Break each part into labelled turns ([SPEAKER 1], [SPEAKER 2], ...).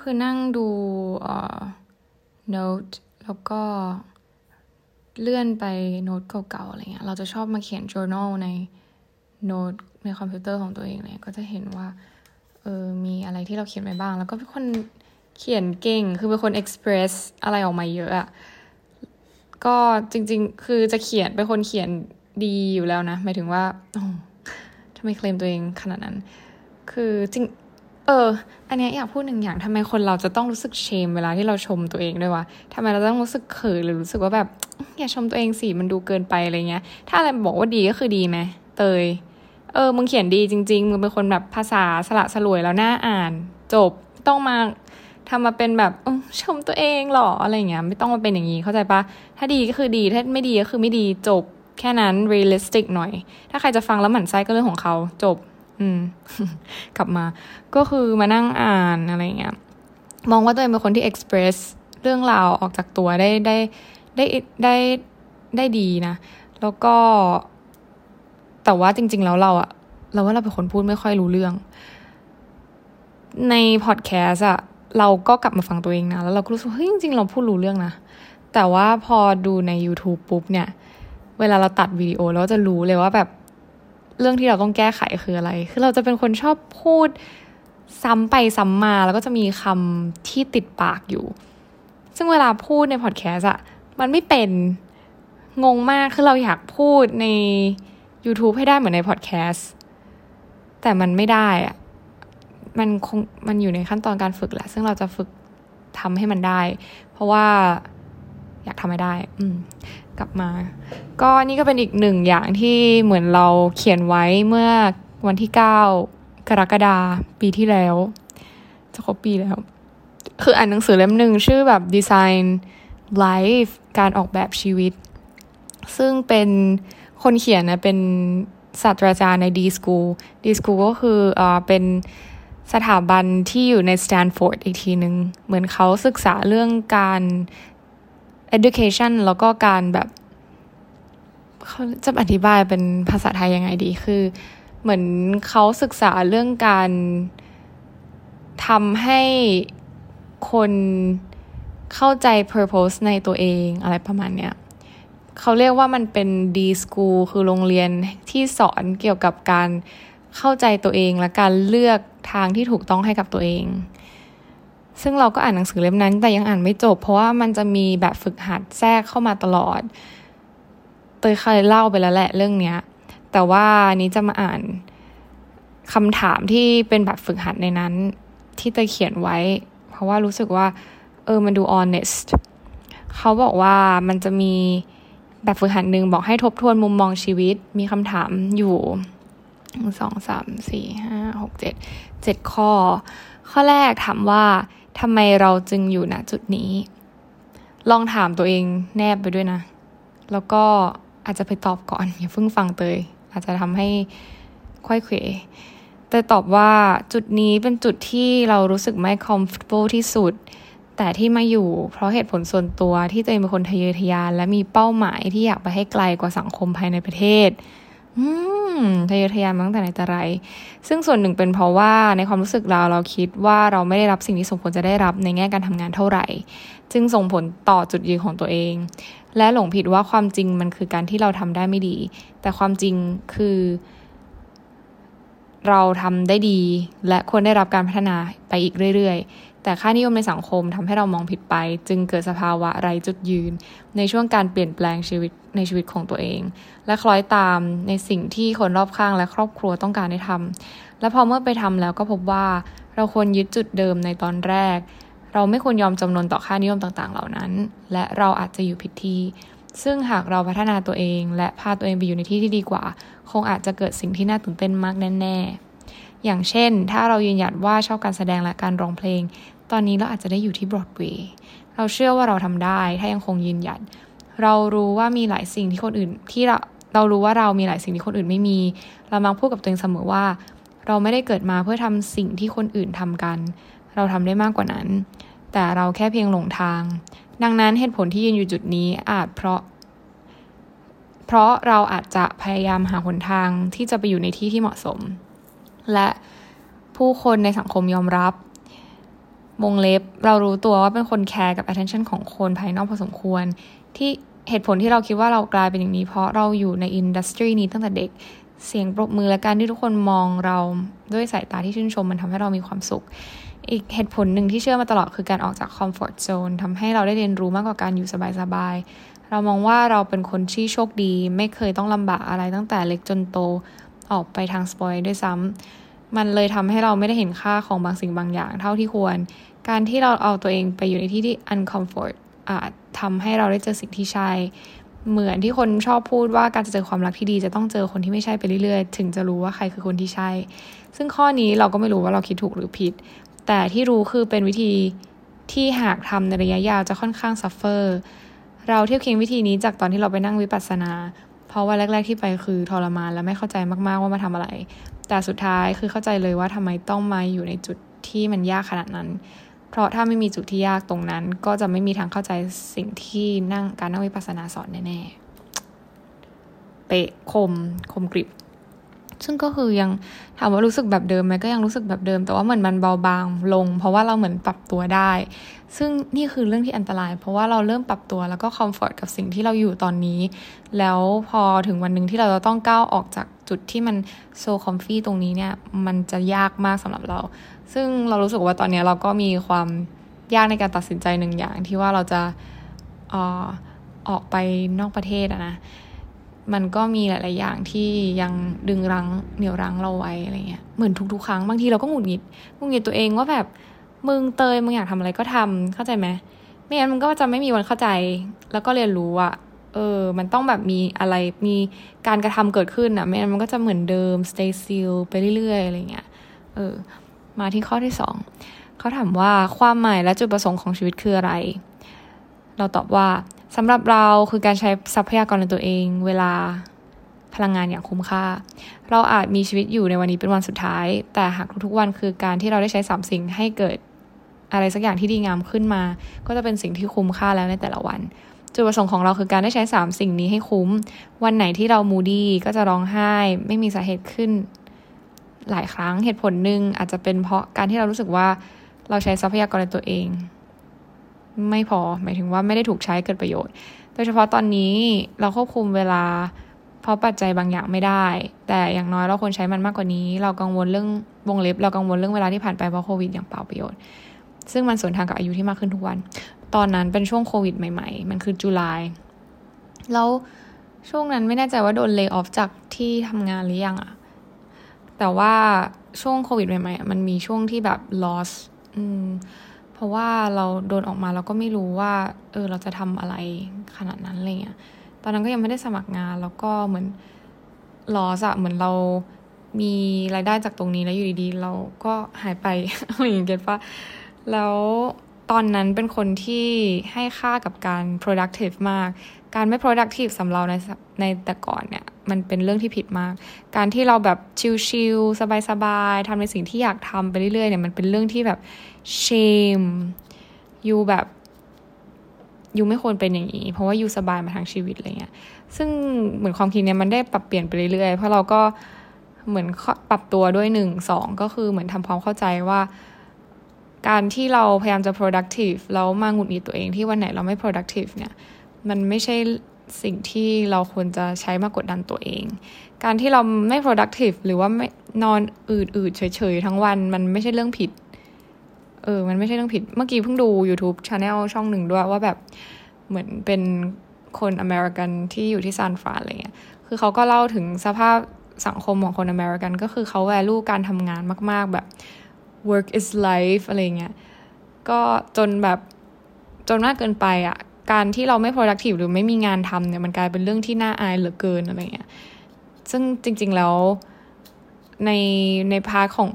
[SPEAKER 1] คือนั่งดูอ่อโน้ตแล้วก็เลื่อนไปโน้ตเก่าๆอะไรเงี้ย เราจะชอบมาเขียน journal ในโน้ตในคอมพิวเตอร์ของตัวเองเลยก็จะเห็นว่าเออมีอะไรที่เราเขียนไปบ้าง แล้วก็เป็นคนเขียนเก่ง คือเป็นคน express อะไรออกมาเยอะอะก็จริง ๆ คือจะเขียนเป็นคนเขียนดีอยู่แล้วนะหมายถึงว่าทำไมเคลมตัวเองขนาดนั้น คือจริง เออ อันนี้อยากพูดหนึ่งอย่างทำไมคนเราจะต้องรู้สึกเชมเวลาที่เราชมตัวเองด้วยวะทำไมเราต้องรู้สึกเขินหรือรู้สึกว่าแบบอย่าชมตัวเองสิมันดูเกินไปอะไรเงี้ย ถ้าอะไรบอกว่าดีก็คือดีไหมเตย เออ มึงเขียนดีจริง ๆ มึงเป็นคนแบบภาษาสละสลวยแล้วน่าอ่าน จบต้องมาทำมาเป็นแบบชมตัวเองหรออะไรเงี้ย ไม่ต้องมาเป็นอย่างนี้เข้าใจปะถ้าดีก็คือดีถ้าไม่ดีก็คือไม่ดีจบแค่นั้น realistic หน่อย ถ้าใครจะฟังแล้วหมั่นไส้ก็เรื่องของเขาจบ อืม กลับมา ก็คือมานั่งอ่านอะไรเงี้ย มองว่าตัวเองเป็นคนที่ express เรื่องราวออกจากตัวได้ได้ได้ได้ได้ดีนะ แล้วก็ แต่ว่าจริง ๆ แล้วเราอะเราว่าเราเป็นคนพูดไม่ค่อยรู้เรื่อง ในพอดแคสอะเราก็กลับมาฟังตัวเองนะ แล้วเราก็รู้สึกเฮ้ยจริง ๆ เราพูดรู้เรื่องนะ แต่ว่าพอดูใน YouTube ปุ๊บเนี่ย เวลาเราตัดวิดีโอเราจะรู้เลยว่าแบบ เรื่องที่เราต้องแก้ไขคืออะไร คือเราจะเป็นคนชอบพูดซ้ำไปซ้ำมาแล้วก็จะมีคำที่ติดปากอยู่ ซึ่งเวลาพูดในพอดแคสอะมันไม่เป็นงงมากคือเราอยากพูดใน YouTube ให้ได้เหมือนในพอดแคสต์แต่มันไม่ได้อะมันคงมันอยู่ในขั้นตอนการฝึกแหละ ซึ่งเราจะฝึกทำให้มันได้ เพราะว่า อยากทำให้ได้ อืกลับมา ก็นี่ก็เป็นอีกหนึ่งอย่างที่เหมือนเราเขียนไว้เมื่อวันที่เก้ากรกฎาปีที่แล้ว จะครบปีแล้ว คืออ่านหนังสือเล่มหนึ่งชื่อแบบ Design Life การออกแบบชีวิต ซึ่งเป็นคนเขียนนะเป็นศาสตราจารย์ใน D School D School ก็คืออ่าเป็นสถาบันที่อยู่ในสแตนฟอร์ดอีกทีหนึ่งเหมือนเขาศึกษาเรื่องการ education แล้วก็การแบบเขาจะอธิบายเป็นภาษาไทยยังไงดี คือเหมือนเขาศึกษาเรื่องการทำให้คนเข้าใจ purpose ในตัวเองอะไรประมาณเนี้ยเขาเรียกว่ามันเป็น D school คือโรงเรียนที่สอนเกี่ยวกับการเข้าใจตัวเองและการเลือกทางที่ถูกต้องให้กับตัวเอง ซึ่งเราก็อ่านหนังสือเล่มนั้น แต่ยังอ่านไม่จบ เพราะว่ามันจะมีแบบฝึกหัดแทรกเข้ามาตลอด เตยเคยเล่าไปแล้วแหละเรื่องเนี้ย แต่ว่านี้จะมาอ่านคำถามที่เป็นแบบฝึกหัดในนั้น ที่เตยเขียนไว้ เพราะว่ารู้สึกว่า เออมันดู honest เขาบอกว่ามันจะมีแบบฝึกหัดหนึ่งบอกให้ทบทวนมุมมองชีวิต มีคำถามอยู่สองสามสี่ห้าหกเจ็ดเจ็ดข้อ ข้อแรกถามว่า ทำไมเราจึงอยู่ณจุดนี้ ลองถามตัวเองแนบไปด้วยนะ แล้วก็อาจจะไปตอบก่อน อย่าเพิ่งฟังเตย อาจจะทำให้ค่อยเขวเตยตอบว่าจุดนี้เป็นจุดที่เรารู้สึกไม่ comfortable ที่สุด แต่ที่มาอยู่เพราะเหตุผลส่วนตัวที่ตัวเองเป็นคนทะเยอทะยาน และมีเป้าหมายที่อยากไปให้ไกลกว่าสังคมภายในประเทศ อืม ทะเยอทะยานมาตั้งแต่ไหนแต่ไร ซึ่งส่วนหนึ่งเป็นเพราะว่าในความรู้สึกเราเราคิดว่าเราไม่ได้รับสิ่งที่สมควรจะได้รับในแง่การทำงานเท่าไหร่ จึงส่งผลต่อจุดยืนของตัวเอง และหลงผิดว่าความจริงมันคือการที่เราทำได้ไม่ดี แต่ความจริงคือ เราทำได้ดี และควรได้รับการพัฒนาไปอีกเรื่อย ๆ แต่ค่านิยมในสังคมทำให้เรามองผิดไป จึงเกิดสภาวะไร้จุดยืน ในช่วงการเปลี่ยนแปลงชีวิตในชีวิตของตัวเอง และคล้อยตามในสิ่งที่คนรอบข้างและครอบครัวต้องการให้ทำและพอเมื่อไปทำแล้วก็พบว่าเราควรยึดจุดเดิมในตอนแรก เราไม่ควรยอมจำนนต่อค่านิยมต่างๆ เหล่านั้น และเราอาจจะอยู่ผิดที่ซึ่งหากเราพัฒนาตัวเอง และพาตัวเองไปอยู่ในที่ที่ดีกว่า คงอาจจะเกิดสิ่งที่น่าตื่นเต้นมากแน่ๆ อย่างเช่น ถ้าเรายืนหยัดว่าชอบการแสดงและการร้องเพลง ตอนนี้เราอาจจะได้อยู่ที่บรอดเวย์เราเชื่อว่าเราทำได้ ถ้ายังคงยืนหยัด เรารู้ว่ามีหลายสิ่งที่คนอื่นที่เราเรารู้ว่าเรามีหลายสิ่งที่คนอื่นไม่มี เรามักพูดกับตัวเองเสมอว่า เราไม่ได้เกิดมาเพื่อทำสิ่งที่คนอื่นทำกัน เราทำได้มากกว่านั้น แต่เราแค่เพียงหลงทาง ดังนั้นเหตุผลที่ยืนอยู่จุดนี้อาจเพราะ เพราะเราอาจจะพยายามหาหนทางที่จะไปอยู่ในที่ที่เหมาะสม และผู้คนในสังคมยอมรับ วงเล็บเรารู้ตัวว่าเป็นคนแคร์กับ attention ของคนภายนอกพอสมควร ที่เหตุผลที่เราคิดว่าเรากลายเป็นอย่างนี้ เพราะเราอยู่ใน industry นี้ตั้งแต่เด็กเสียงปรบมือและการที่ทุกคนมองเราด้วยสายตาที่ชื่นชมมันทำให้เรามีความสุข อีกเหตุผลหนึ่งที่เชื่อมาตลอดคือการออกจาก comfort zone ทำให้เราได้เรียนรู้มากกว่าการอยู่สบายๆเรามองว่าเราเป็นคนที่โชคดี ไม่เคยต้องลำบากอะไรตั้งแต่เล็กจนโต ออกไปทางสปอยด้วยซ้ำมันเลยทำให้เราไม่ได้เห็นค่าของบางสิ่งบางอย่าง เท่าที่ควร การที่เราเอาตัวเองไปอยู่ในที่ที่ uncomfort อาจทำให้เราได้เจอสิ่งที่ใช่ เหมือนที่คนชอบพูดว่าการจะเจอความรักที่ดีจะต้องเจอคนที่ไม่ใช่ไปเรื่อยๆ ถึงจะรู้ว่าใครคือคนที่ใช่ ซึ่งข้อนี้เราก็ไม่รู้ว่าเราคิดถูกหรือผิด แต่ที่รู้คือเป็นวิธีที่หากทำในระยะยาวจะค่อนข้าง suffer เราเทียบเคียงวิธีนี้จากตอนที่เราไปนั่งวิปัสสนา เพราะว่าแรก ๆที่ไปคือทรมานและไม่เข้าใจมากๆว่ามาทำอะไร แต่สุดท้ายคือเข้าใจเลยว่าทำไมต้องมาอยู่ในจุดที่มันยากขนาดนั้น เพราะถ้าไม่มีจุดที่ยากตรงนั้น ก็จะไม่มีทางเข้าใจสิ่งที่นั่งการนั่งวิปัสสนาสอนแน่ๆเปะคมคมกริบ ซึ่งก็คือยังถามว่ารู้สึกแบบเดิมไหมก็ยังรู้สึกแบบเดิม แต่ว่าเหมือนมันเบาบางลง เพราะว่าเราเหมือนปรับตัวได้ ซึ่งนี่คือเรื่องที่อันตราย เพราะว่าเราเริ่มปรับตัวแล้วก็คอมฟอร์ตกับสิ่งที่เราอยู่ตอนนี้ แล้วพอถึงวันหนึ่งที่เราจะต้องก้าวออกจากจุดที่มันโซคอมฟี่ตรงนี้เนี่ยมันจะยากมากสำหรับเรา ซึ่งเรารู้สึกว่าตอนนี้เราก็มีความยากในการตัดสินใจหนึ่งอย่างที่ว่าเราจะออออกไปนอกประเทศอะนะ มันก็มีหลาย ๆ อย่างที่ยังดึงรั้งเหนี่ยวรั้งเราไว้อะไรเงี้ยเหมือนทุก ๆ ครั้งบางทีเราก็หงุดหงิดหงุดหงิดตัวเองว่าแบบมึงเตยมึงอยากทำอะไรก็ทำเข้าใจไหมไม่งั้นมันก็จะไม่มีวันเข้าใจ แล้วก็เรียนรู้อะเออ มันต้องแบบมีอะไรมีการกระทำเกิดขึ้นอะไม่งั้นมันก็จะเหมือนเดิม stay still ไปเรื่อย ๆ อะไรเงี้ยเออ มาที่ข้อที่สองเขาถามว่าความหมายและจุดประสงค์ของชีวิตคืออะไร เราตอบว่าสำหรับเราคือการใช้ทรัพยากรในตัวเอง เวลาพลังงานอย่างคุ้มค่า เราอาจมีชีวิตอยู่ในวันนี้เป็นวันสุดท้าย แต่หากทุกๆวันคือการที่เราได้ใช้สามสิ่งให้เกิดอะไรสักอย่างที่ดีงามขึ้นมา ก็จะเป็นสิ่งที่คุ้มค่าแล้วในแต่ละวัน จุดประสงค์ของเราคือการได้ใช้สามสิ่งนี้ให้คุ้ม วันไหนที่เรามูดี้ก็จะร้องไห้ ไม่มีสาเหตุขึ้น หลายครั้งเหตุผลหนึ่งอาจจะเป็นเพราะการที่เรารู้สึกว่าเราใช้ทรัพยากรในตัวเอง ไม่พอ หมายถึงว่าไม่ได้ถูกใช้เกิดประโยชน์ โดยเฉพาะตอนนี้เราควบคุมเวลา เพราะปัจจัยบางอย่างไม่ได้ แต่อย่างน้อยเราควรใช้มันมากกว่านี้ เรากังวลเรื่องวงเล็บ เรากังวลเรื่องเวลาที่ผ่านไปเพราะโควิดอย่างเปล่าประโยชน์ ซึ่งมันสวนทางกับอายุที่มากขึ้นทุกวัน ตอนนั้นเป็นช่วงโควิดใหม่ ๆ มันคือจุลายแล้วช่วงนั้นไม่แน่ใจว่าโดนเลิกออฟจากที่ทำงานหรือยังอะแต่ว่าช่วงโควิดใหม่ๆมันมีช่วงที่แบบ loss อืม ราะว่าเราโดนออกมาเราก็ไม่รู้ว่า เออเราจะทำอะไรขนาดนั้นอะไรเงี้ยตอนนั้นก็ยังไม่ได้สมัครงานแล้วก็เหมือนลอสอะเหมือนเรามีรายได้จากตรงนี้แล้วอยู่ดีๆ เราก็หายไปอะไรอย่างเงี้ยปะแล้วตอนนั้นเป็นคนที่ให้ค่ากับการ productive มาก การไม่ productive สำหรับในในแต่ก่อนเนี่ย มันเป็นเรื่องที่ผิดมาก การที่เราแบบชิลๆสบายๆทำในสิ่งที่อยากทำไปเรื่อยๆเนี่ยมันเป็นเรื่องที่แบบ shame ยูแบบยูไม่ควรเป็นอย่างนี้ เพราะว่ายูสบายมาทางชีวิตอะไรเงี้ย ซึ่งเหมือนความคิดเนี่ยมันได้ปรับเปลี่ยนไปเรื่อยๆ เพราะเราก็เหมือนปรับตัวด้วยหนึ่งสองก็คือเหมือนทำความเข้าใจว่า การที่เราพยายามจะ productive แล้วมาหงุดหงิดตัวเองที่วันไหนเราไม่ productive เนี่ย มันไม่ใช่สิ่งที่เราควรจะใช้มากดดันตัวเอง การที่เราไม่ productive หรือว่าไม่นอนอืดๆเฉยๆ ทั้งวัน มันไม่ใช่เรื่องผิด เออ มันไม่ใช่เรื่องผิด เมื่อกี้เพิ่งดู YouTube Channel ช่องหนึ่งด้วยว่าแบบเหมือนเป็นคนอเมริกันที่อยู่ที่ซานฟรานอะไรเงี้ย คือเขาก็เล่าถึงสภาพสังคมของคนอเมริกัน ก็คือเขาแวลูการทำงานมาก ๆแบบ work is life อะไรเงี้ย ก็จนแบบจนมากเกินไปอะ่ะ การที่เราไม่ productive หรือไม่มีงานทำเนี่ยมันกลายเป็นเรื่องที่น่าอายเหลือเกินอะไรเงี้ยซึ่งจริง ๆแล้วในใน part ของ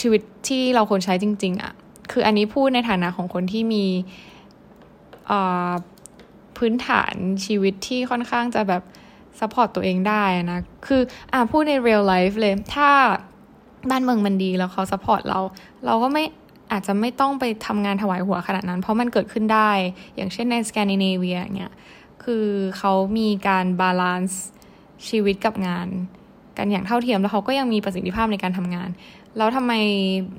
[SPEAKER 1] ชีวิตที่เราควรใช้จริง ๆอะ่ะคืออันนี้พูดในฐานะของคนที่มีพื้นฐานชีวิตที่ค่อนข้างจะแบบ support ตัวเองได้นะ คืออ่าพูดใน real life เลย ถ้าบ้านเมืองมันดีแล้วเขา support เรา เราก็ไม่ อาจจะไม่ต้องไปทำงานถวายหัวขนาดนั้น เพราะมันเกิดขึ้นได้ อย่างเช่นในสแกนดิเนเวียเนี่ยคือเขามีการ balance ชีวิตกับงาน กันอย่างเท่าเทียมแล้วเขาก็ยังมีประสิทธิภาพในการทำงานแล้วทำไม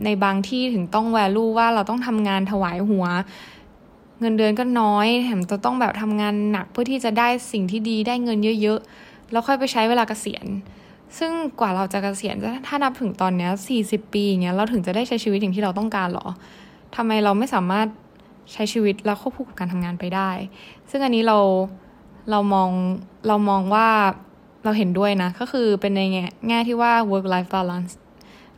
[SPEAKER 1] ในบางที่ถึงต้อง value ว่าเราต้องทำงานถวายหัว เงินเดือนก็น้อยแถมจะต้องแบบทำงานหนักเพื่อที่จะได้สิ่งที่ดีได้เงินเยอะ ๆ แล้วค่อยไปใช้เวลากเกษียณ ซึ่งกว่าเราจะเกษียณถ้านับถึงตอนเนี้ยสี่สิบปีอย่างเงี้ยเราถึงจะได้ใช้ชีวิตอย่างที่เราต้องการหรอทำไมเราไม่สามารถใช้ชีวิตแล้วควบคู่กับการทำงานไปได้ ซึ่งอันนี้เราเรามองเรามองว่าเราเห็นด้วยนะ ก็คือเป็นในแง่แง่ที่ว่า work life balance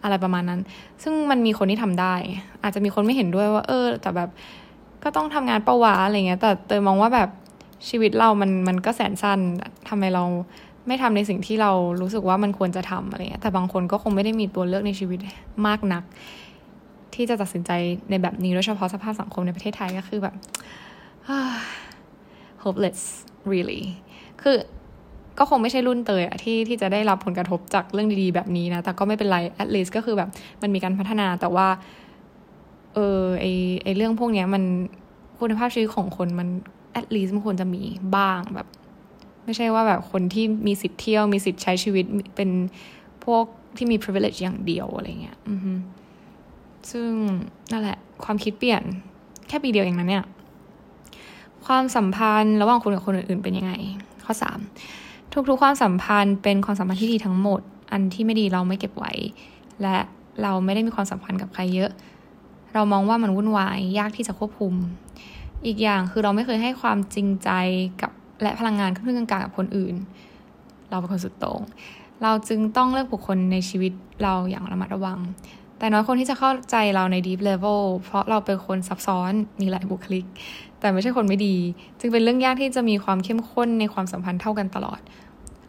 [SPEAKER 1] อะไรประมาณนั้น ซึ่งมันมีคนที่ทำได้ อาจจะมีคนไม่เห็นด้วยว่า เออ แต่แบบก็ต้องทำงานประวาอะไรเงี้ย แต่เตยมองว่าแบบชีวิตเรามันมันก็แสนสั้นทำไมเรา ไม่ทำในสิ่งที่เรารู้สึกว่ามันควรจะทำอะไรเงี้ยแต่บางคนก็คงไม่ได้มีตัวเลือกในชีวิตมากนัก ที่จะตัดสินใจในแบบนี้โดยเฉพาะสภาพสังคมในประเทศไทยก็คือแบบ hopeless really คือก็คงไม่ใช่รุ่นเตยอะที่ที่จะได้รับผลกระทบจากเรื่องดีๆแบบนี้นะ แต่ก็ไม่เป็นไร at least ก็คือแบบมันมีการพัฒนาแต่ว่า เออไอไอเรื่องพวกเนี้ยมันคุณภาพชีวิตของคนมัน at least มันควรจะมีบ้างแบบ ไม่ใช่ว่าแบบคนที่มีสิทธิ์เที่ยวมีสิทธิ์ใช้ชีวิตเป็นพวกที่มี privilege อย่างเดียวอะไรเงี้ยอืซึ่งนั่นแหละ ความคิดเปลี่ยนแค่ปีเดียวเองนะเนี่ย ความสัมพันธ์ระหว่างคนกับคนอื่นๆเป็นยังไง ข้อสามทุกๆความสัมพันธ์เป็นความสัมพันธ์ที่ดีทั้งหมด อันที่ไม่ดีเราไม่เก็บไว้ และเราไม่ได้มีความสัมพันธ์กับใครเยอะ เรามองว่ามันวุ่นวายยากที่จะควบคุม อีกอย่างคือเราไม่เคยให้ความจริงใจกับ และพลังงานขึ้นกลางกับคนอื่น เราเป็นคนสุดโต่งเราจึงต้องเลือกบุคคลในชีวิตเราอย่างระมัดระวัง แต่น้อยคนที่จะเข้าใจเราใน deep level เพราะเราเป็นคนซับซ้อนมีหลายบุคลิก แต่ไม่ใช่คนไม่ดี จึงเป็นเรื่องยากที่จะมีความเข้มข้นในความสัมพันธ์เท่ากันตลอด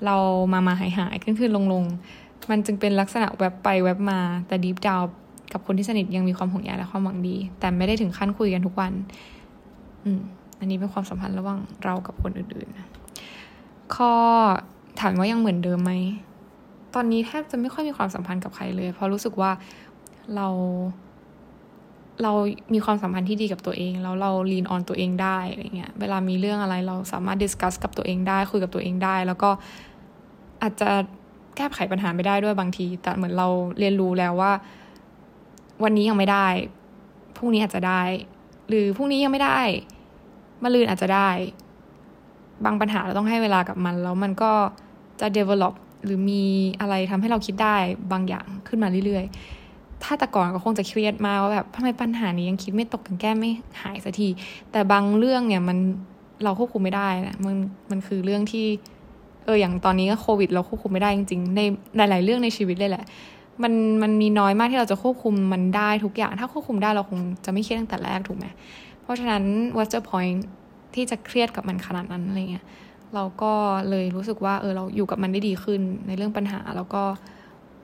[SPEAKER 1] เรามามาหายหายขึ้นขึ้นลงลงมันจึงเป็นลักษณะแวบไปแวบมา แต่ deep down กับคนที่สนิทยังมีความห่วงใยและความหวังดี แต่ไม่ได้ถึงขั้นคุยกันทุกวัน อืม อันนี้เป็นความสัมพันธ์ระหว่างเรากับคนอื่นๆ ข้อถามว่ายังเหมือนเดิมไหม ตอนนี้แทบจะไม่ค่อยมีความสัมพันธ์กับใครเลย เพราะรู้สึกว่าเรา เรามีความสัมพันธ์ที่ดีกับตัวเอง แล้วเรา lean on ตัวเองได้อะไรเงี้ย เวลามีเรื่องอะไรเราสามารถ discuss กับตัวเองได้ คุยกับตัวเองได้ แล้วก็อาจจะแก้ไขปัญหาไม่ได้ด้วยบางที แต่เหมือนเราเรียนรู้แล้วว่า วันนี้ยังไม่ได้ พรุ่งนี้อาจจะได้ หรือพรุ่งนี้ยังไม่ได้ มะรืนอาจจะได้ บางปัญหาเราต้องให้เวลากับมัน แล้วมันก็จะ develop หรือมีอะไรทำให้เราคิดได้บางอย่างขึ้นมาเรื่อยๆ ถ้าแต่ก่อนก็คงจะเครียดมากว่าแบบทำไมปัญหานี้ยังคิดไม่ตกกันแก้ไม่หายสักที แต่บางเรื่องเนี่ยมันเราควบคุมไม่ได้นะมันมันคือเรื่องที่เอออย่างตอนนี้ก็โควิด เราควบคุมไม่ได้จริงๆ ในหลายๆเรื่องในชีวิตเลยแหละ มันมันมีน้อยมากที่เราจะควบคุมมันได้ทุกอย่าง ถ้าควบคุมได้เราคงจะไม่เครียดตั้งแต่แรกถูกไหม เพราะฉะนั้น what's the point ที่จะเครียดกับมันขนาดนั้นอะไรเงี้ยเราก็เลยรู้สึกว่าเออเราอยู่กับมันได้ดีขึ้นในเรื่องปัญหา แล้วก็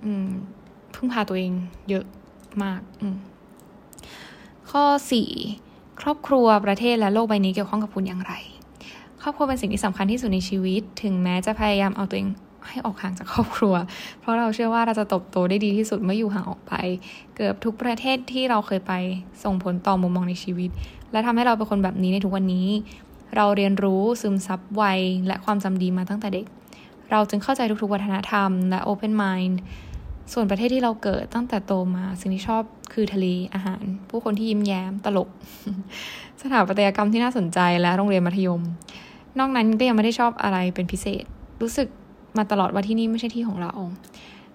[SPEAKER 1] อืมพึ่งพาตัวเองเยอะมากอืข้อสี่ครอบครัวประเทศและโลกใบนี้เกี่ยวข้องกับคุณอย่างไร ครอบครัวเป็นสิ่งที่สำคัญที่สุดในชีวิต ถึงแม้จะพยายามเอาตัวเอง ให้ออกห่างจากครอบครัว เพราะเราเชื่อว่าเราจะตบโตได้ดีที่สุดเมื่ออยู่ห่างออกไป เกือบทุกประเทศที่เราเคยไปส่งผลต่อมุมมองในชีวิต และทำให้เราเป็นคนแบบนี้ในทุกวันนี้ เราเรียนรู้ซึมซับไวและความจำดีมาตั้งแต่เด็ก เราจึงเข้าใจทุกๆวัฒนธรรม และ open mind ส่วนประเทศที่เราเกิดตั้งแต่โตมา สิ่งที่ชอบคือทะเลอาหาร ผู้คนที่ยิ้มแย้มตลก สถาปัตยกรรมที่น่าสนใจและโรงเรียนมัธยม นอกนั้นก็ยังไม่ได้ชอบอะไรเป็นพิเศษ รู้สึก มาตลอดว่าที่นี่ไม่ใช่ที่ของเรา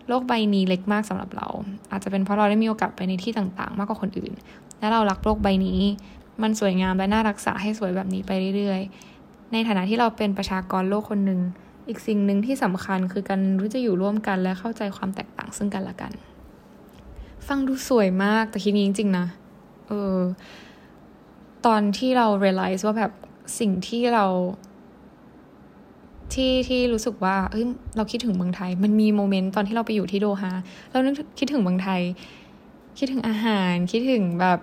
[SPEAKER 1] โลกใบนี้เล็กมากสำหรับเรา อาจจะเป็นเพราะเราได้มีโอกาสไปในที่ต่างๆ มากกว่าคนอื่น และเรารักโลกใบนี้ มันสวยงามและน่ารักษาให้สวยแบบนี้ไปเรื่อยๆ ในฐานะที่เราเป็นประชากรโลกคนหนึ่งอีกสิ่งหนึ่งที่สำคัญคือการรู้จะอยู่ร่วมกันและเข้าใจความแตกต่างซึ่งกันและกัน ฟังดูสวยมากแต่คิดนี้จริงๆนะเออตอนที่เรา realize ว่าแบบสิ่งที่เรา ที่ที่รู้สึกว่าเฮ้ยเราคิดถึงเมืองไทย มันมีโมเมนต์ตอนที่เราไปอยู่ที่โดฮาเรานึกคิดถึงเมืองไทย คิดถึงอาหาร คิดถึงแบบ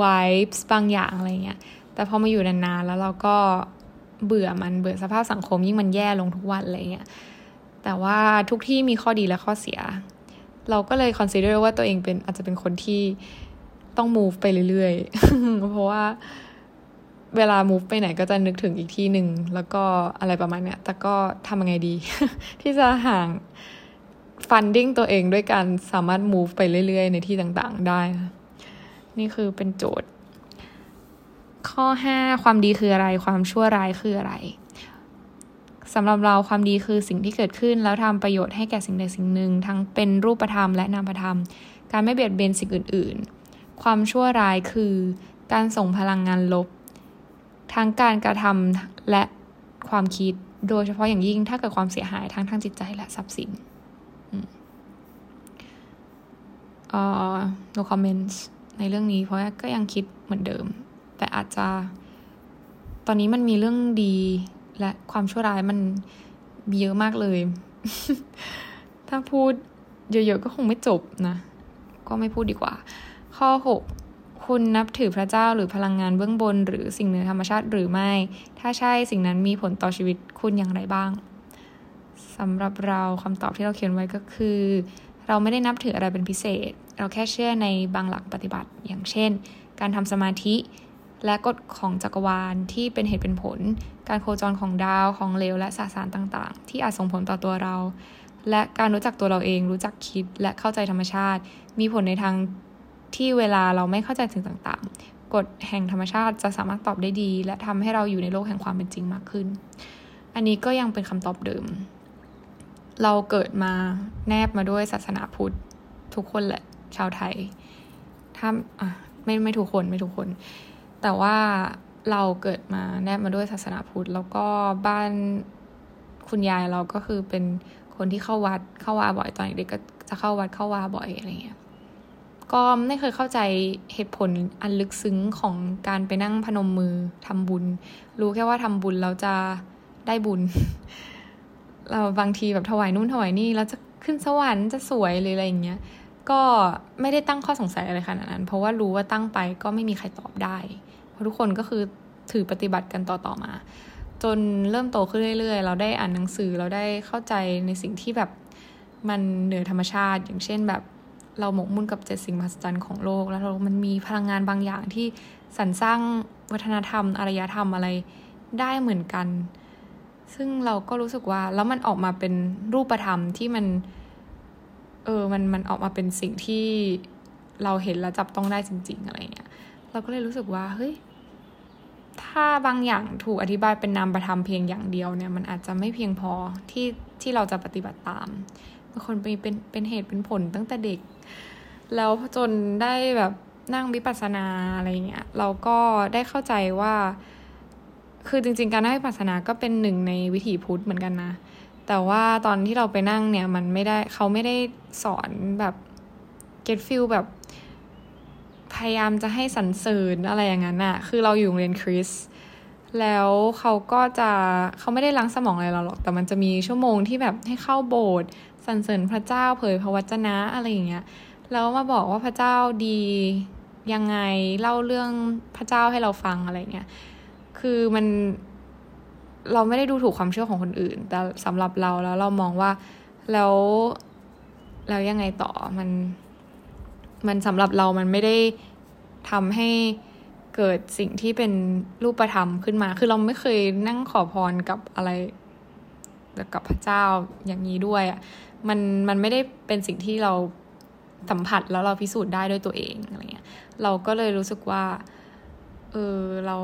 [SPEAKER 1] วายส์บางอย่างอะไรเงี้ยแต่พอมาอยู่นานๆแล้วเราก็เบื่อมันเบื่อสภาพสังคมยิ่งมันแย่ลงทุกวันอะไรเงี้ยแต่ว่าทุกที่มีข้อดีและข้อเสีย เราก็เลยคอนซีเดอร์ว่าตัวเองเป็นอาจจะเป็นคนที่ต้อง move ไปเรื่อยๆ เพราะว่า เวลา move ไปไหนก็จะนึกถึงอีกที่หนึ่งแล้วก็อะไรประมาณเนี้ย แต่ก็ทำยังไงดี ที่จะห่าง funding ตัวเองด้วยการสามารถ move ไปเรื่อยๆ ในที่ต่างๆ ได้นะนี่คือเป็นโจทย์ ข้อ 5 ความดีคืออะไร ความชั่วร้ายคืออะไรสำหรับเราความดีคือสิ่งที่เกิดขึ้น แล้วทำประโยชน์ให้แก่สิ่งใดสิ่งหนึ่ง ทั้งเป็นรูปธรรมและนามธรรม การไม่เบียดเบียนสิ่งอื่น ๆ ความชั่วร้ายคือ การส่งพลังงานลบ ทั้งการกระทำและความคิด โดยเฉพาะอย่างยิ่งถ้าเกิดความเสียหายทั้งทางจิตใจและทรัพย์สินเอ่อ no comments ในเรื่องนี้เพราะก็ยังคิดเหมือนเดิม แต่อาจจะ ตอนนี้มันมีเรื่องดีและความชั่วร้ายมันมีเยอะมากเลย ถ้าพูดเยอะๆก็คงไม่จบนะ ก็ไม่พูดดีกว่า ข้อ 6 คุณนับถือพระเจ้าหรือพลังงานเบื้องบน หรือสิ่งเหนือธรรมชาติหรือไม่ ถ้าใช่สิ่งนั้นมีผลต่อชีวิตคุณอย่างไรบ้างสำหรับเราคำตอบที่เราเขียนไว้ก็คือ เราไม่ได้นับถืออะไรเป็นพิเศษ เราแค่เชื่อในบางหลักปฏิบัติ อย่างเช่น การทำสมาธิและกฎของจักรวาลที่เป็นเหตุเป็นผล การโคจรของดาวของเลวและสสารต่างๆ ที่อาจส่งผลต่อตัวเรา และการรู้จักตัวเราเองรู้จักคิดและเข้าใจธรรมชาติ มีผลในทาง ที่เวลาเราไม่เข้าใจสิ่งต่างๆ กฎแห่งธรรมชาติจะสามารถตอบได้ดี และทำให้เราอยู่ในโลกแห่งความเป็นจริงมากขึ้น อันนี้ก็ยังเป็นคำตอบเดิม เราเกิดมาแนบมาด้วยศาสนาพุทธ ทุกคนแหละ ชาวไทย ถ้าอะไม่ไม่ทุกคนไม่ทุกคน แต่ว่าเราเกิดมาแนบมาด้วยศาสนาพุทธ แล้วก็บ้านคุณยายเราก็คือเป็นคนที่เข้าวัดเข้าวาบ่อยตอนเด็กก็จะเข้าวัดเข้าวาบ่อยอะไรเงี้ย ก็ไม่เคยเข้าใจเหตุผลอันลึกซึ้งของการไปนั่งพนมมือทำบุญ รู้แค่ว่าทำบุญเราจะได้บุญ เราบางทีแบบถวายนู่นถวายนี่แล้วจะขึ้นสวรรค์จะสวยหรืออะไรอย่างเงี้ยก็ไม่ได้ตั้งข้อสงสัยอะไรขนาดนั้น เพราะว่ารู้ว่าตั้งไปก็ไม่มีใครตอบได้ เพราะทุกคนก็คือถือปฏิบัติกันต่อๆมา จนเริ่มโตขึ้นเรื่อย ๆ เราได้อ่านหนังสือเราได้เข้าใจในสิ่งที่แบบมันเหนือธรรมชาติ อย่างเช่นแบบ เราหมกมุ่นกับเจ็ดสิ่งมหัศจรรย์ของโลก แล้วเรามันมีพลังงานบางอย่างที่สรรสร้างวัฒนธรรม อารยธรรมอะไรได้เหมือนกัน ซึ่งเราก็รู้สึกว่า แล้วมันออกมาเป็นรูปธรรมที่มัน เออ มัน มันออกมาเป็นสิ่งที่เราเห็นแล้วจับต้องได้จริง ๆ อะไรเงี้ย เราก็เลยรู้สึกว่า เฮ้ย ถ้าบางอย่างถูกอธิบายเป็นนามประธรรมเพียงอย่างเดียวเนี่ย มันอาจจะไม่เพียงพอที่ที่เราจะปฏิบัติตามบางคนไปเป็นเป็นเหตุเป็นผลตั้งแต่เด็ก แล้วจนได้แบบนั่งวิปัสสนาอะไรเงี้ยเราก็ได้เข้าใจว่า คือจริง ๆ การนั่งวิปัสสนาก็เป็นหนึ่งในวิถีพุทธเหมือนกันนะ แต่ว่าตอนที่เราไปนั่งเนี่ยมันไม่ได้เขาไม่ได้สอนแบบ get feel แบบ พยายามจะให้สรรเสริญอะไรอย่างนั้นอะคือเราอยู่โรงเรียนคริสแล้วเขาก็จะเขาไม่ได้ล้างสมองอะไรเราหรอก แต่มันจะมีชั่วโมงที่แบบให้เข้าโบสถ์สรรเสริญพระเจ้าเผยพระวจนะอะไรอย่างเงี้ย แล้วมาบอกว่าพระเจ้าดียังไงเล่าเรื่องพระเจ้าให้เราฟังอะไรเงี้ย คือมันเราไม่ได้ดูถูกความเชื่อของคนอื่น แต่สำหรับเราแล้วเรามองว่าแล้วแล้วยังไงต่อมัน มันสำหรับเรามันไม่ได้ทำให้เกิดสิ่งที่เป็นรูปธรรมขึ้นมา คือเราไม่เคยนั่งขอพรกับอะไรกับพระเจ้าอย่างนี้ด้วยอะ มันมันไม่ได้เป็นสิ่งที่เรา สัมผัสแล้วเราพิสูจน์ได้ด้วยตัวเองอะไรเงี้ยเราก็เลยรู้สึกว่าเออเรา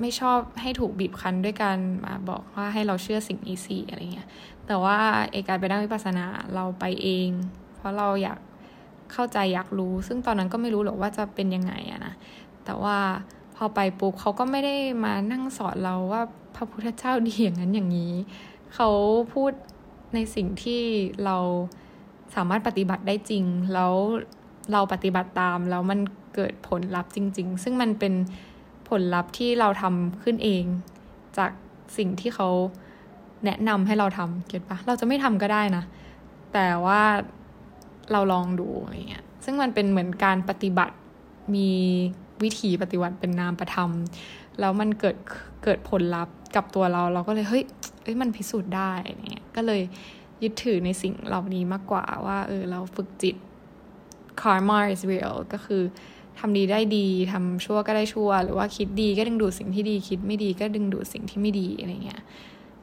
[SPEAKER 1] ไม่ชอบให้ถูกบีบคั้นด้วยการมาบอกว่าให้เราเชื่อสิ่งนี้สิอะไรเงี้ยแต่ว่าเอการไปนั่งวิปัสสนาเราไปเอง เพราะเราอยากเข้าใจอยากรู้ ซึ่งตอนนั้นก็ไม่รู้หรอกว่าจะเป็นยังไงอะนะแต่ว่าพอไปปุ๊บเขาก็ไม่ได้มานั่งสอนเราว่าพระพุทธเจ้าดีอย่างนั้นอย่างนี้ เขาพูดในสิ่งที่เรา สามารถปฏิบัติได้จริง แล้วเราปฏิบัติตาม แล้วมันเกิดผลลัพธ์จริง ๆ ซึ่งมันเป็นผลลัพธ์ที่เราทำขึ้นเอง จากสิ่งที่เขาแนะนำให้เราทำเก็ตปะเราจะไม่ทำก็ได้นะ แต่ว่าเราลองดูอะไรเงี้ย ซึ่งมันเป็นเหมือนการปฏิบัติ มีวิธีปฏิบัติเป็นนามประธรรม แล้วมันเกิดเกิดผลลัพธ์กับตัวเรา เราก็เลยเฮ้ยเอ้ยมันพิสูจน์ได้เนี่ยก็เลย ยึดถือในสิ่งเหล่านี้มากกว่าว่า เออ เราฝึกจิต karma is real ก็คือทำดีได้ดีทำชั่วก็ได้ชั่ว หรือว่าคิดดีก็ดึงดูดสิ่งที่ดี คิดไม่ดีก็ดึงดูดสิ่งที่ไม่ดีอะไรเงี้ย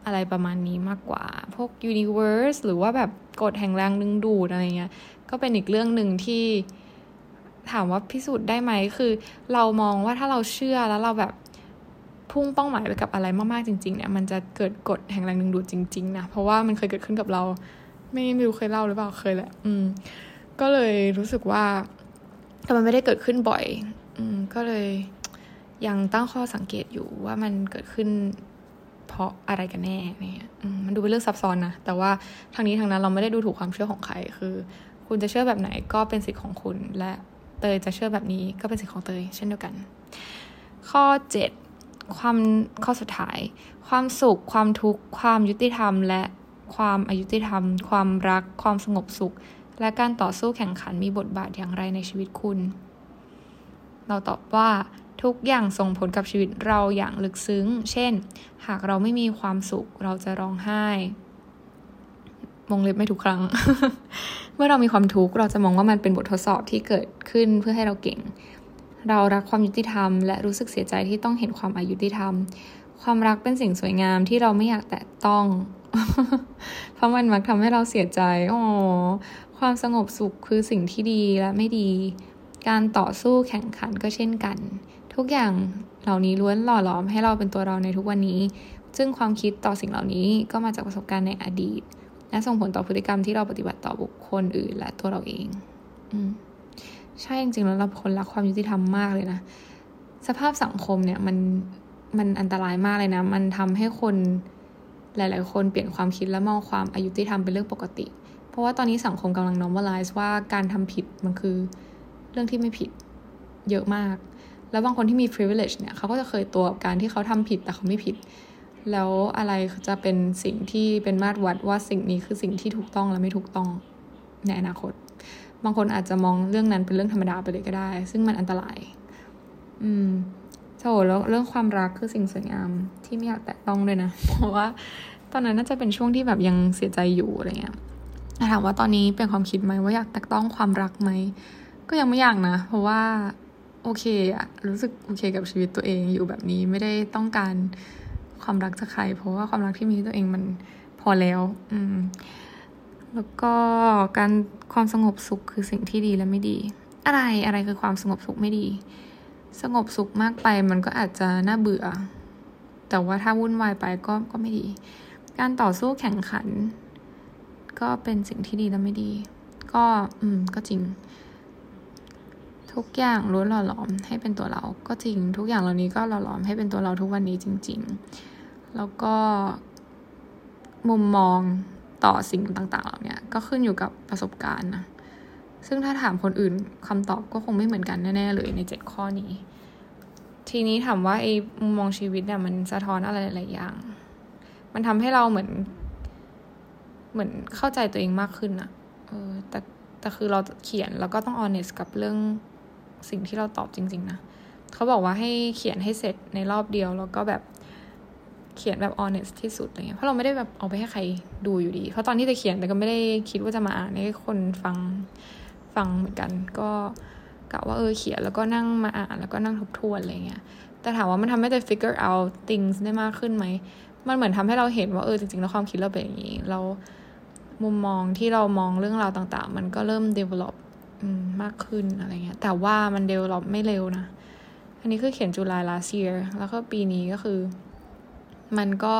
[SPEAKER 1] อะไรประมาณนี้มากกว่า พวก universe หรือว่าแบบกฎแห่งแรงดึงดูดอะไรเงี้ย ก็เป็นอีกเรื่องหนึ่งที่ถามว่าพิสูจน์ได้ไหมคือ เรามองว่าถ้าเราเชื่อแล้วเราแบบ พุ่งเป้าหมายไปกับอะไรมากๆจริงๆเนี่ยมันจะเกิดกฎแห่งแรงดึงดูดจริงๆนะเพราะว่ามันเคยเกิดขึ้นกับเรา ไม่รู้เคยเล่าหรือเปล่าเคยแหละ อืม ก็เลยรู้สึกว่าแต่มันไม่ได้เกิดขึ้นบ่อย อืม ก็เลยยังตั้งข้อสังเกตอยู่ว่ามันเกิดขึ้นเพราะอะไรกันแน่เนี่ยมันดูเป็นเรื่องซับซ้อนนะ แต่ว่าทางนี้ทางนั้นเราไม่ได้ดูถูกความเชื่อของใคร คือ คุณจะเชื่อแบบไหนก็เป็นสิทธิ์ของคุณ และเตยจะเชื่อแบบนี้ก็เป็นสิทธิ์ของเตยเช่นเดียวกัน ข้อ 7 ความข้อสุดท้าย ความสุข ความทุกข์ ความยุติธรรม และความอายุติธรรม ความรัก ความสงบสุข และการต่อสู้แข่งขันมีบทบาทอย่างไรในชีวิตคุณ เราตอบว่าทุกอย่างส่งผลกับชีวิตเราอย่างลึกซึ้ง เช่น หากเราไม่มีความสุขเราจะร้องไห้มงเล็บไม่ทุกครั้ง เมื่อเรามีความทุกข์เราจะมองว่ามันเป็นบททดสอบที่เกิดขึ้นเพื่อให้เราเก่ง เรารักความยุติธรรม และรู้สึกเสียใจที่ต้องเห็นความอายุติธรรม ความรักเป็นสิ่งสวยงามที่เราไม่อยากแตะต้อง เพราะมันมักทำให้เราเสียใจอ๋อความสงบสุขคือสิ่งที่ดีและไม่ดี การต่อสู้แข่งขันก็เช่นกัน ทุกอย่างเหล่านี้ล้วนหล่อหลอมให้เราเป็นตัวเราในทุกวันนี้ ซึ่งความคิดต่อสิ่งเหล่านี้ก็มาจากประสบการณ์ในอดีต และส่งผลต่อพฤติกรรมที่เราปฏิบัติต่อบุคคลอื่น และตัวเราเอง อืม ใช่จริงๆแล้วเราคนรักความยุติธรรมมากเลยนะ สภาพสังคมเนี่ยมันมันอันตรายมากเลยนะ มันทำให้คนหลาย ๆ คนเปลี่ยนความคิดและมองความอายุติธรรมเป็นเรื่องปกติ เพราะว่าตอนนี้สังคมกำลัง normalize ว่าการทำผิดมันคือเรื่องที่ไม่ผิดเยอะมาก แล้วบางคนที่มี privilege เนี่ยเขาก็จะเคยตัวกับการที่เขาทำผิดแต่เขาไม่ผิด แล้วอะไรจะเป็นสิ่งที่เป็นมาตรวัดว่าสิ่งนี้คือสิ่งที่ถูกต้องและไม่ถูกต้องในอนาคต บางคนอาจจะมองเรื่องนั้นเป็นเรื่องธรรมดาไปเลยก็ได้ ซึ่งมันอันตราย อืมโอ้แล้วเรื่องความรักคือสิ่งสวยงามที่ไม่อยากแตะต้องเลยนะ เพราะว่า ตอนนั้นน่าจะเป็นช่วงที่แบบยังเสียใจอยู่อะไรเงี้ยถามว่าตอนนี้เป็นความคิดไหมว่าอยากแตะต้องความรักไหม ก็ยังไม่อยากนะ เพราะว่าโอเคอะรู้สึกโอเคกับชีวิตตัวเองอยู่แบบนี้ไม่ได้ต้องการความรักจากใคร เพราะว่าความรักที่มีตัวเองมันพอแล้ว อืม แล้วก็การความสงบสุขคือสิ่งที่ดีและไม่ดี อะไรอะไรคือความสงบสุขไม่ดี สงบสุขมากไปมันก็อาจจะน่าเบื่อ แต่ว่าถ้าวุ่นวายไปก็ก็ไม่ดี การต่อสู้แข่งขัน ก็เป็นสิ่งที่ดีและไม่ดี ก็อืมก็จริง ทุกอย่างล้วนหล่อหลอมให้เป็นตัวเรา ก็จริง ทุกอย่างเหล่านี้ก็หล่อหลอมให้เป็นตัวเราทุกวันนี้จริง ๆ แล้วก็มุมมอง ต่อสิ่งต่างๆเหล่านี้ก็ขึ้นอยู่กับประสบการณ์นะซึ่งถ้าถามคนอื่นคำตอบก็คงไม่เหมือนกันแน่ๆเลยในเจ็ดข้อนี้ ทีนี้ถามว่าไอ้มุมมองชีวิตเนี่ยมันสะท้อนอะไรหลายอย่าง มันทำให้เราเหมือน เหมือนเข้าใจตัวเองมากขึ้นอะเออแต่แต่คือเราเขียนแล้วก็ต้อง honest กับเรื่องสิ่งที่เราตอบจริง ๆ นะเขาบอกว่าให้เขียนให้เสร็จในรอบเดียวแล้วก็แบบ เขียนแบบ honest ที่สุดอะไรเงี้ยเพราะเราไม่ได้แบบเอาไปให้ใครดูอยู่ดี เพราะตอนที่จะเขียนแต่ก็ไม่ได้คิดว่าจะมาอ่านให้คนฟังฟังเหมือนกัน ก็กะว่าเออเขียนแล้วก็นั่งมาอ่านแล้วก็นั่งทบทวนอะไรเงี้ยแต่ถามว่ามันทำให้เรา figure out things ได้มากขึ้นไหมมันเหมือนทำให้เราเห็นว่าเออจริงๆแล้วความคิดเราเป็นอย่างนี้ เรามุมมองที่เรามองเรื่องราวต่าง ๆ มันก็เริ่ม develop มากขึ้นอะไรเงี้ย แต่ว่ามันเดวลอปไม่เร็วนะ อันนี้คือเขียนจุลาย last year แล้วก็ปีนี้ก็คือ มันก็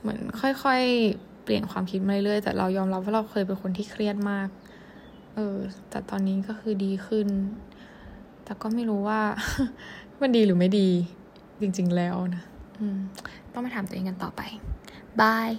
[SPEAKER 1] เหมือนค่อยๆ เปลี่ยนความคิดมาเรื่อยๆ แต่เรายอมรับว่าเราเคยเป็นคนที่เครียดมาก เออ แต่ตอนนี้ก็คือดีขึ้น แต่ก็ไม่รู้ว่า มันดีหรือไม่ดี จริงๆแล้วนะ อืม ต้องมาถามตัวเองกันต่อไป บาย